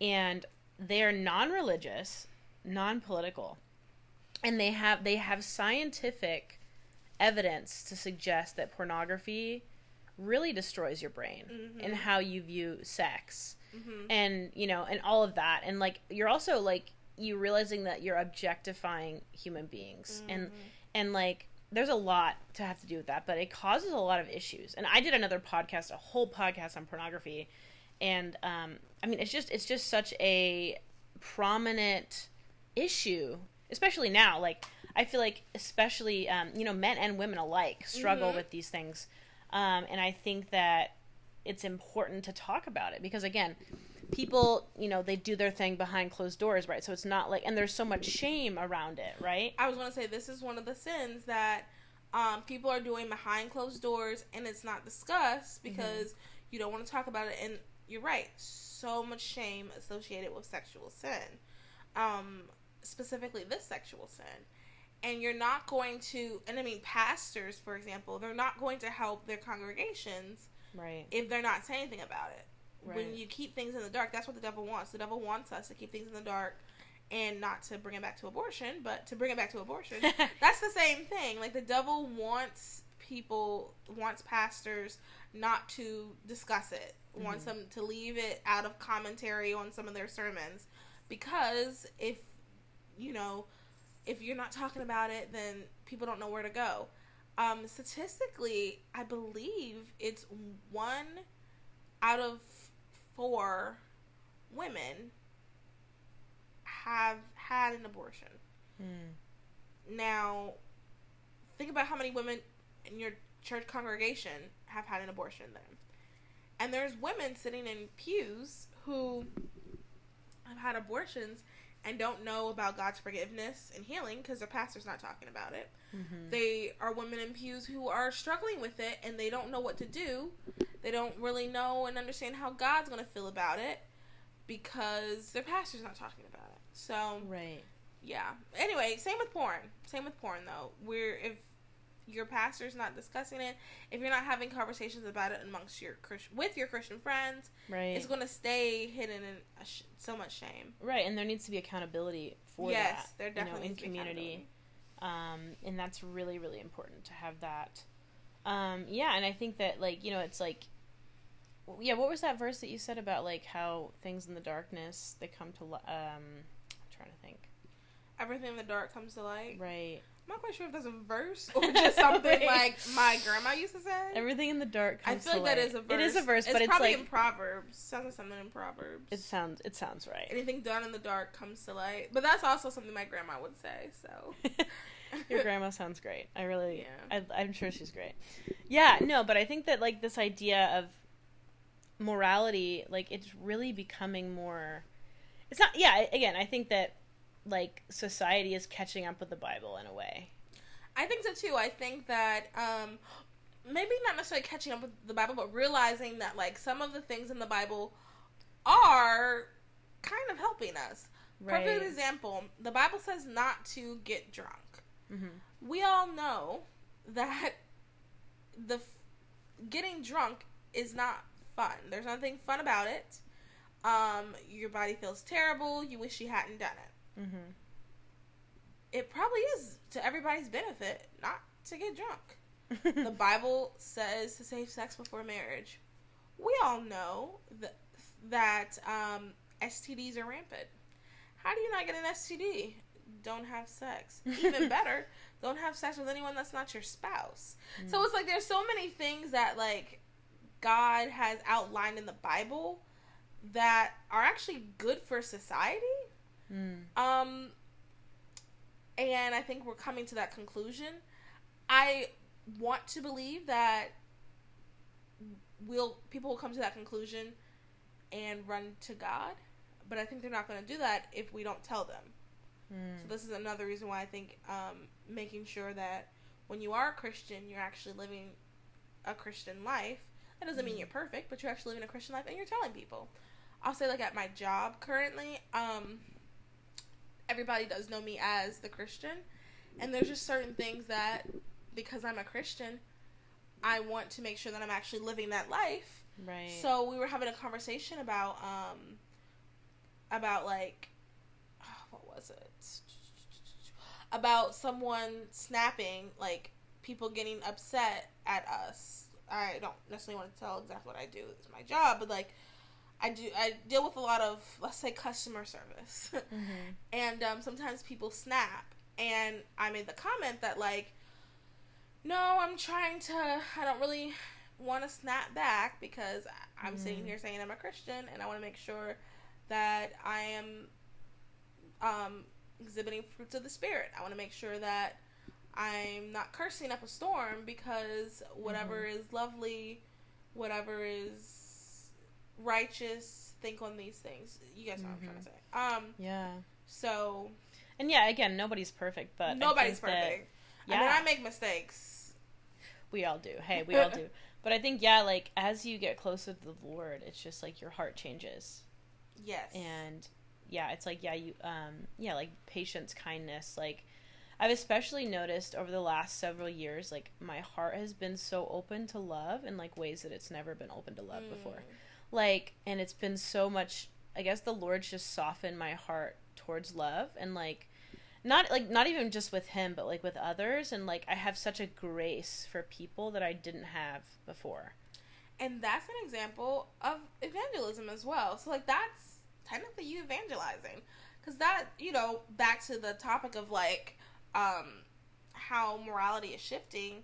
and they are non-religious, non-political, and they have they have scientific evidence to suggest that pornography really destroys your brain Mhm. and how you view sex Mm-hmm. and you know and all of that and like you're also like you realizing that you're objectifying human beings. And Mm-hmm. and like there's a lot to have to do with that but it causes a lot of issues. And i did another podcast a whole podcast on pornography. And um i mean it's just it's just such a prominent issue especially now. Like i feel like especially um you know men and women alike struggle Mhm. with these things. Um and i think that it's important to talk about it because again people you know they do their thing behind closed doors right so it's not like and there's so much shame around it right I was gonna say this is one of the sins that um, people are doing behind closed doors, and it's not discussed because you don't want to talk about it. And you're right, so much shame associated with sexual sin. um, specifically this sexual sin. And you're not going to, and I mean, pastors, for example, they're not going to help their congregations Right. if they're not saying anything about it. Right. When you keep things in the dark, that's what the devil wants. The devil wants us to keep things in the dark and not to bring it back to abortion, but to bring it back to abortion. that's the same thing. Like the devil wants people, wants pastors not to discuss it, wants Mhm. them to leave it out of commentary on some of their sermons. Because if, you know, if you're not talking about it, then people don't know where to go. Um, statistically, I believe it's one out of four women have had an abortion. Mm. Now, think about how many women in your church congregation have had an abortion then. And there's women sitting in pews who have had abortions and don't know about God's forgiveness and healing because their pastor's not talking about it. Mhm. They are women in pews who are struggling with it and they don't know what to do. They don't really know and understand how God's going to feel about it because their pastor's not talking about it. So, Right. yeah. Anyway, same with porn. Same with porn though. We're if your pastor's not discussing it, if you're not having conversations about it amongst your with your Christian friends, Right. it's going to stay hidden in a sh- so much shame. Right, and there needs to be accountability for yes, that. there you know, definitely in needs to be community, um, and that's really really important to have that. Um, yeah, and I think that like you know it's like, yeah. What was that verse that you said about like how things in the darkness they come to li- um, I'm trying to think. Everything in the dark comes to light. Right, I'm not quite sure if that's a verse or just something like my grandma used to say. everything in the dark. I feel like light. is a verse. It is a verse, but it's probably like in Proverbs. Sounds like something in Proverbs. it sounds it sounds right. Anything done in the dark comes to light. But that's also something my grandma would say. So Your grandma sounds great. I really, Yeah. I, I'm sure she's great. Yeah, no, but I think that like this idea of morality, like it's really becoming more. It's not. Yeah, again, I think that like society is catching up with the Bible in a way. I think so too. I think that um, maybe not necessarily catching up with the Bible, but realizing that like some of the things in the Bible are kind of helping us. Perfect example: the Bible says not to get drunk. hmm We all know that the f- getting drunk is not fun. There's nothing fun about it. Um, your body feels terrible. You wish you hadn't done it. Hmm It probably is to everybody's benefit not to get drunk. the Bible says to save sex before marriage. We all know that that um, STDs are rampant. How do you not get an STD? Don't have sex. Even better, don't have sex with anyone that's not your spouse. So it's like there's so many things that like God has outlined in the Bible that are actually good for society. Mm. Um, and I think we're coming to that conclusion. I want to believe that will people will come to that conclusion and run to God, but I think they're not going to do that if we don't tell them. Mm. So this is another reason why I think um, making sure that when you are a Christian, you're actually living a Christian life. That doesn't mean Mhm. you're perfect, but you're actually living a Christian life, and you're telling people. I'll say like at my job currently, um, everybody does know me as the Christian, and there's just certain things that because I'm a Christian, I want to make sure that I'm actually living that life. Right. So we were having a conversation about um about like what was it? About someone snapping, like people getting upset at us. I don't necessarily want to tell exactly what I do. It's my job, but like I do I deal with a lot of let's say customer service. hmm and um, sometimes people snap and i made the comment that like no i'm trying to i don't really want to snap back because i'm sitting Mm. here saying i'm a christian and i want to make sure that i am um, exhibiting fruits of the spirit i want to make sure that i'm not cursing up a storm because whatever is lovely whatever is righteous think on these things you guys know what i'm trying to say um Yeah. so And yeah, again, nobody's perfect, but I nobody's think that- perfect. yeah, I mean, I make mistakes. we all do. Hey, we all do. But I think yeah, like as you get closer to the Lord, it's just like your heart changes, Yes. and yeah, it's like yeah, you um yeah, like patience, kindness, like I've especially noticed over the last several years, like my heart has been so open to love in like ways that it's never been open to love mm. before. Like, and it's been so much. I guess the Lord's just softened my heart towards love and like not like not even just with him but like with others. And like i have such a grace for people that i didn't have before. And that's an example of evangelism as well. So like that's technically you evangelizing. Because that you know back to the topic of like um how morality is shifting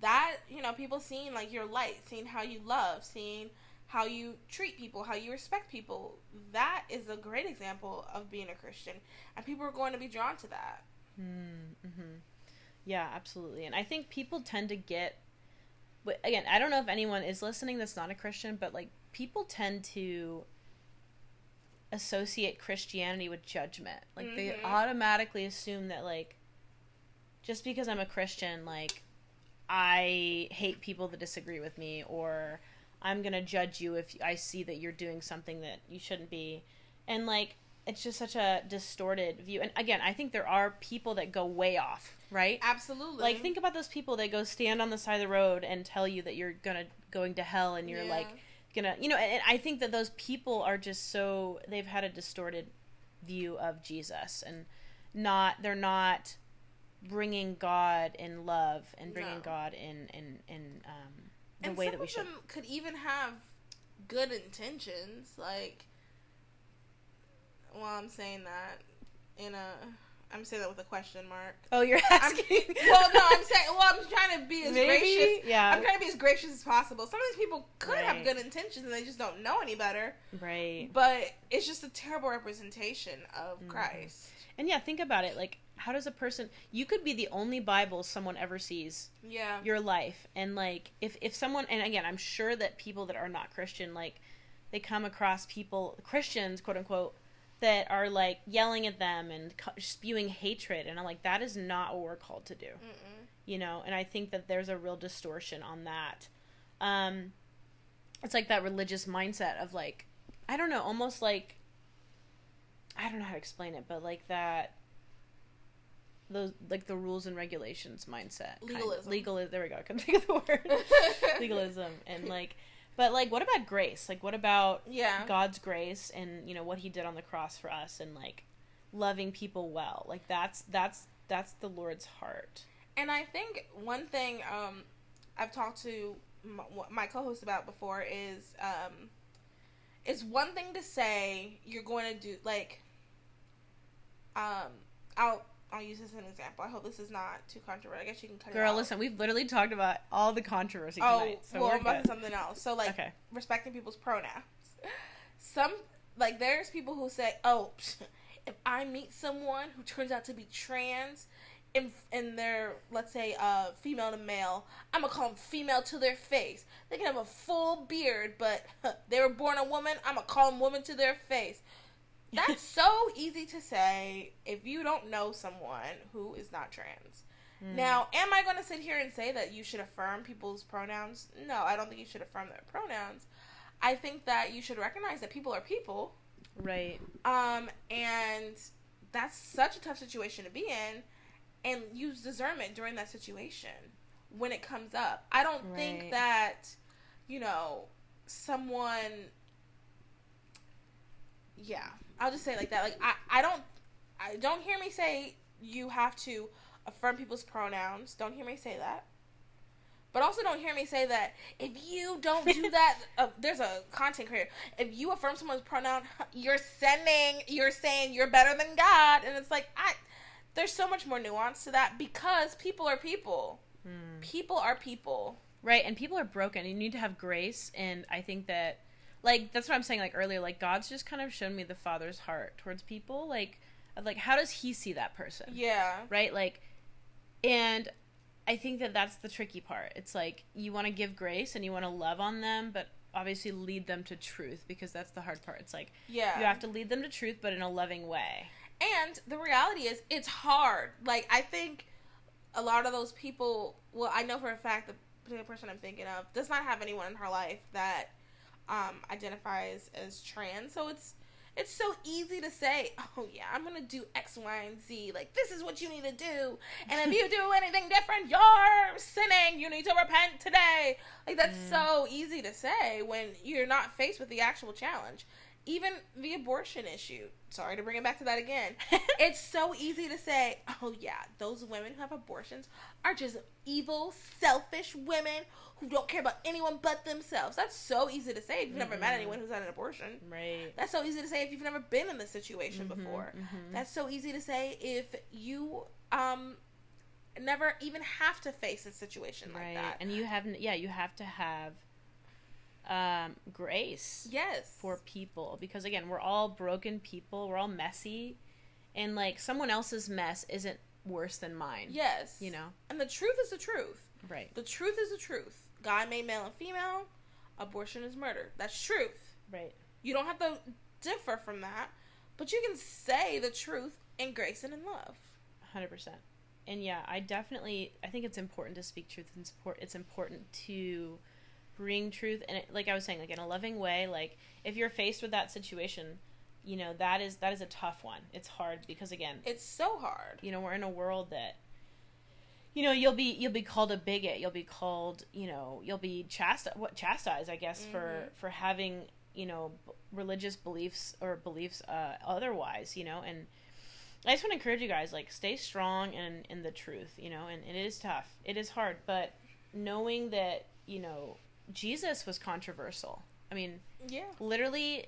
that you know people seeing like your light seeing how you love seeing how you treat people, how you respect people. That is a great example of being a Christian, and people are going to be drawn to that. Mm-hmm. Yeah, absolutely. And I think people tend to get. Again, I don't know if anyone is listening that's not a Christian, but like people tend to associate Christianity with judgment. Like mm-hmm. they automatically assume that like just because I'm a Christian, like I hate people that disagree with me or I'm gonna judge you if I see that you're doing something that you shouldn't be, and like it's just such a distorted view. And again, I think there are people that go way off, right? Absolutely. Like think about those people that go stand on the side of the road and tell you that you're gonna going to hell and you're yeah. like gonna, you know. And I think that those people are just so they've had a distorted view of Jesus and not they're not bringing God in love and bringing no. God in in in um the and way that we should. could even have good intentions, like. Well, I'm saying that in a. I'm saying that with a question mark. Oh, you're asking. I'm, well, no, I'm saying. Well, I'm trying to be as Maybe? gracious. Yeah. I'm trying to be as gracious as possible. Some of these people could right. have good intentions and they just don't know any better. Right. But it's just a terrible representation of mm-hmm. Christ. And yeah, think about it. Like, how does a person you could be the only bible someone ever sees yeah. your life. And like if if someone and again i'm sure that people that are not christian like they come across people christians quote unquote that are like yelling at them and spewing hatred. And i'm like that is not what we're called to do. Mm-mm. you know? And i think that there's a real distortion on that. Um it's like that religious mindset of like i don't know almost like i don't know how to explain it but like that those like the rules and regulations mindset. Legalism. Legal. There we go. I couldn't think of the word. Legalism and like, but like, what about grace? Like, what about yeah God's grace and you know what He did on the cross for us and like loving people well. Like that's that's that's the Lord's heart. And I think one thing um, I've talked to my, my co-host about before is um, it's one thing to say you're going to do like um, I'll I'll use this as an example. I hope this is not too controversial. I guess you can cut Girl, it out. listen, we've literally talked about all the controversy oh, tonight. So well, about something else. So, like, okay. respecting people's pronouns. Some, like, there's people who say, oh, if I meet someone who turns out to be trans, in, in their, let's say, uh, female to male, I'm gonna call them female to their face. They can have a full beard, but huh, they were born a woman, I'm gonna call them woman to their face. That's so easy to say if you don't know someone who is not trans. Mm. Now, am I going to sit here and say that you should affirm people's pronouns? No, I don't think you should affirm their pronouns. I think that you should recognize that people are people. Right. Um, and that's such a tough situation to be in, and use discernment during that situation when it comes up. I don't right. think that, you know, someone. Yeah, I'll just say like that. Like I, I don't, I don't hear me say you have to affirm people's pronouns. Don't hear me say that. But also don't hear me say that if you don't do that, uh, there's a content creator. If you affirm someone's pronoun, you're sending, you're saying you're better than God, and it's like I. There's so much more nuance to that because people are people. Hmm. People are people. Right, and people are broken. You need to have grace, and I think that like that's what I'm saying like earlier like God's just kind of shown me the father's heart towards people like of like how does he see that person? Yeah. Right? Like and I think that that's the tricky part. It's like you want to give grace and you want to love on them but obviously lead them to truth because that's the hard part. It's like yeah. you have to lead them to truth but in a loving way. And the reality is it's hard. Like I think a lot of those people well I know for a fact the particular person I'm thinking of does not have anyone in her life that um, identifies as trans. So it's it's so easy to say, oh yeah, I'm gonna do X, Y, and Z. Like this is what you need to do, and if you do anything different, you're sinning. You need to repent today. Like that's mm. so easy to say when you're not faced with the actual challenge. Even the abortion issue. Sorry to bring it back to that again. it's so easy to say, oh yeah, those women who have abortions are just evil, selfish women who don't care about anyone but themselves. That's so easy to say if you've mm-hmm. never met mm-hmm. anyone who's had an abortion. Right. That's so easy to say if you've never been in this situation mm-hmm, before. Mm-hmm. That's so easy to say if you um never even have to face a situation right. like that. And you haven't yeah, you have to have um grace. Yes. For people because again, we're all broken people. We're all messy. And like someone else's mess isn't worse than mine. Yes. You know. And the truth is the truth. Right. The truth is the truth. God made male and female. Abortion is murder. That's truth. Right. You don't have to differ from that, but you can say the truth in grace and in love. 100%. And yeah, I definitely I think it's important to speak truth and support it's important to bring truth and like I was saying like in a loving way, like if you're faced with that situation, you know, that is that is a tough one. It's hard because again, it's so hard. You know, we're in a world that you know you'll be you'll be called a bigot you'll be called you know you'll be chastised what chastised i guess mm-hmm. for for having you know b- religious beliefs or beliefs uh, otherwise you know and i just want to encourage you guys like stay strong in in the truth you know and, and it is tough it is hard but knowing that you know jesus was controversial i mean yeah literally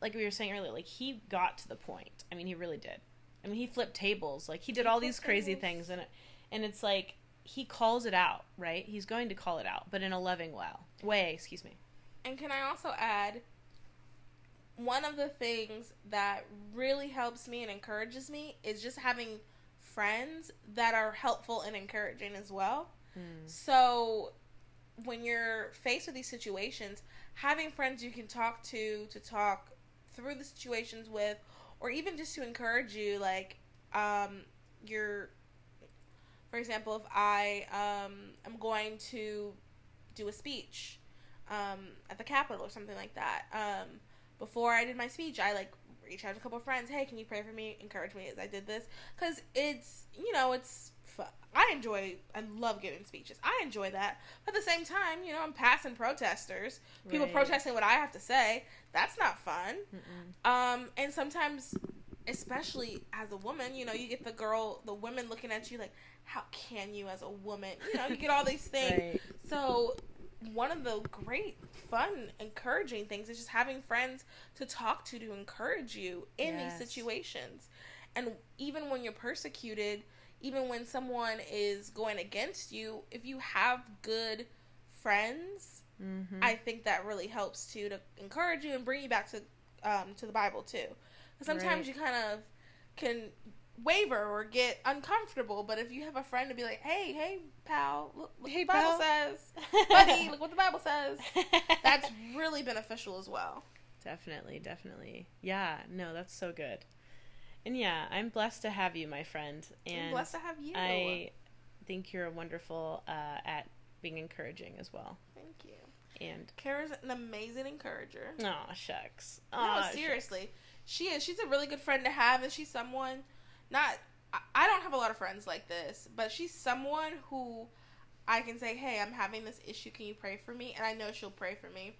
like we were saying earlier like he got to the point i mean he really did i mean he flipped tables like he did he all these crazy tables. things and it, and it's like he calls it out, right? He's going to call it out, but in a loving way. Way, excuse me. And can I also add one of the things that really helps me and encourages me is just having friends that are helpful and encouraging as well. Mm. So when you're faced with these situations, having friends you can talk to to talk through the situations with or even just to encourage you like um you're for example, if I um, am going to do a speech um, at the Capitol or something like that, um, before I did my speech, I like reached out to a couple friends. Hey, can you pray for me? Encourage me as I did this because it's you know it's I enjoy I love giving speeches. I enjoy that. But at the same time, you know, I'm passing protesters, people right. protesting what I have to say. That's not fun. Mm-mm. Um, and sometimes, especially as a woman, you know, you get the girl, the women looking at you like, how can you as a woman? You know, you get all these things. right. So one of the great, fun, encouraging things is just having friends to talk to to encourage you in yes. these situations. And even when you're persecuted, even when someone is going against you, if you have good friends, mm-hmm. I think that really helps too to encourage you and bring you back to um, to the Bible too. Because Sometimes right. you kind of can waver or get uncomfortable. But if you have a friend to be like, "Hey, hey, pal, look what hey, the Bible pal. says, buddy, look what the Bible says," that's really beneficial as well. Definitely, definitely, yeah. No, that's so good. And yeah, I'm blessed to have you, my friend. And I'm blessed to have you. I think you're wonderful uh, at being encouraging as well. Thank you. And Karah's an amazing encourager. Oh shucks. no, seriously. Shucks. She is. She's a really good friend to have, and she's someone not I don't have a lot of friends like this, but she's someone who I can say, "Hey, I'm having this issue. Can you pray for me?" And I know she'll pray for me.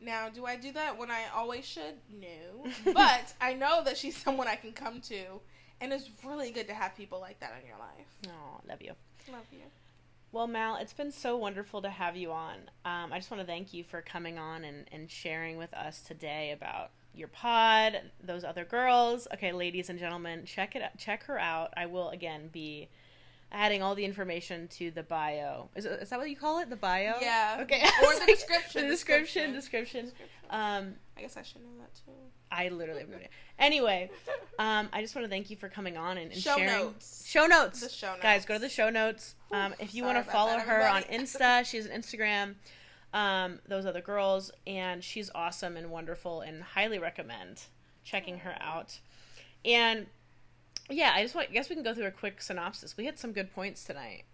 Now, do I do that when I always should? No. but I know that she's someone I can come to, and it's really good to have people like that in your life. Oh, love you. Love you. Well, Mal, it's been so wonderful to have you on. Um, I just want to thank you for coming on and, and sharing with us today about your pod, those other girls. Okay, ladies and gentlemen, check it out, check her out. I will again be adding all the information to the bio. Is, is that what you call it? The bio? Yeah. Okay. Or the description. the description. Description. description. Um, I guess I should know that too. I literally have no idea. Anyway, um, I just want to thank you for coming on and, and show sharing. Notes. Show notes. The show notes. Guys, go to the show notes. Um, if you want to follow that, her on Insta, she has an Instagram um, those other girls, and she's awesome and wonderful, and highly recommend checking her out. And yeah, I just want, I guess we can go through a quick synopsis. We had some good points tonight.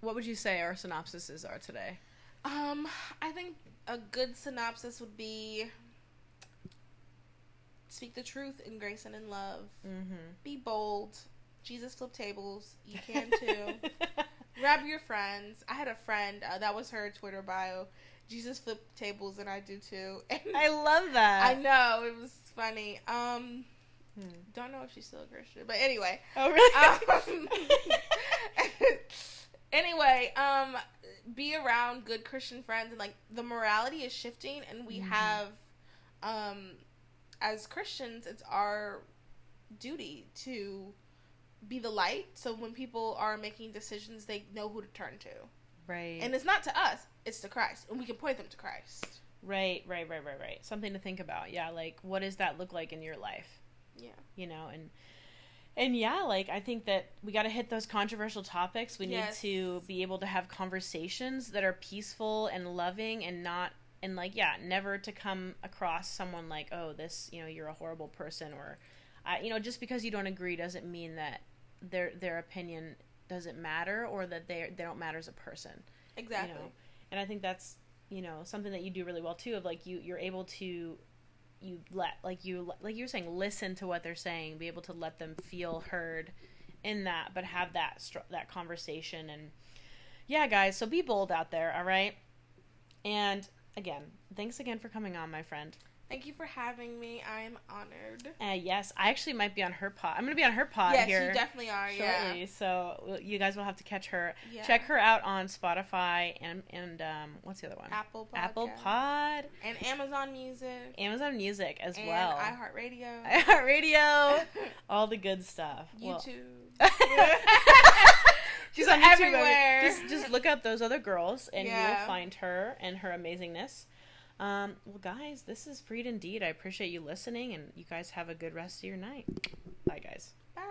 What would you say our synopsises are today? Um, I think a good synopsis would be speak the truth in grace and in love. Mm-hmm. Be bold. Jesus flip tables. You can too. Grab your friends. I had a friend uh, that was her Twitter bio. Jesus flip tables, and I do too. And I love that. I know it was funny. Um, Hmm. don't know if she's still a Christian, but anyway. Oh really? Um, anyway, um, be around good Christian friends, and like the morality is shifting, and we Mhm. have, um, as Christians, it's our duty to be the light. So when people are making decisions, they know who to turn to, right. and it's not to us; it's to Christ, and we can point them to Christ. right, right, right, right, right. Something to think about. Yeah, like what does that look like in your life? Yeah. You know, and and yeah, like I think that we got to hit those controversial topics. We Yes. need to be able to have conversations that are peaceful and loving and not and like yeah, never to come across someone like, "Oh, this, you know, you're a horrible person," or you know, just because you don't agree doesn't mean that their their opinion doesn't matter or that they they don't matter as a person. Exactly. You know, and I think that's you know something that you do really well too. Of like you you're able to you let like you like you were saying listen to what they're saying, be able to let them feel heard in that, but have that that conversation and yeah, guys. So be bold out there, all right. And again, thanks again for coming on, my friend. Thank you for having me. I'm honored. Uh, yes, I actually might be on her pod. I'm gonna be on her pod yes, here you definitely are. shortly, Yeah. so you guys will have to catch her. yeah. Check her out on Spotify and and um, what's the other one? Apple Podcast. Apple Pod, and Amazon Music Amazon Music as well. and well, iHeartRadio, iHeartRadio, all the good stuff. YouTube. She's She's on YouTube everywhere. Just just look up those other girls, and Yeah. you'll find her and her amazingness. Um, well, guys, this is Freed Indeed. I appreciate you listening, and you guys have a good rest of your night. Bye, guys. Bye.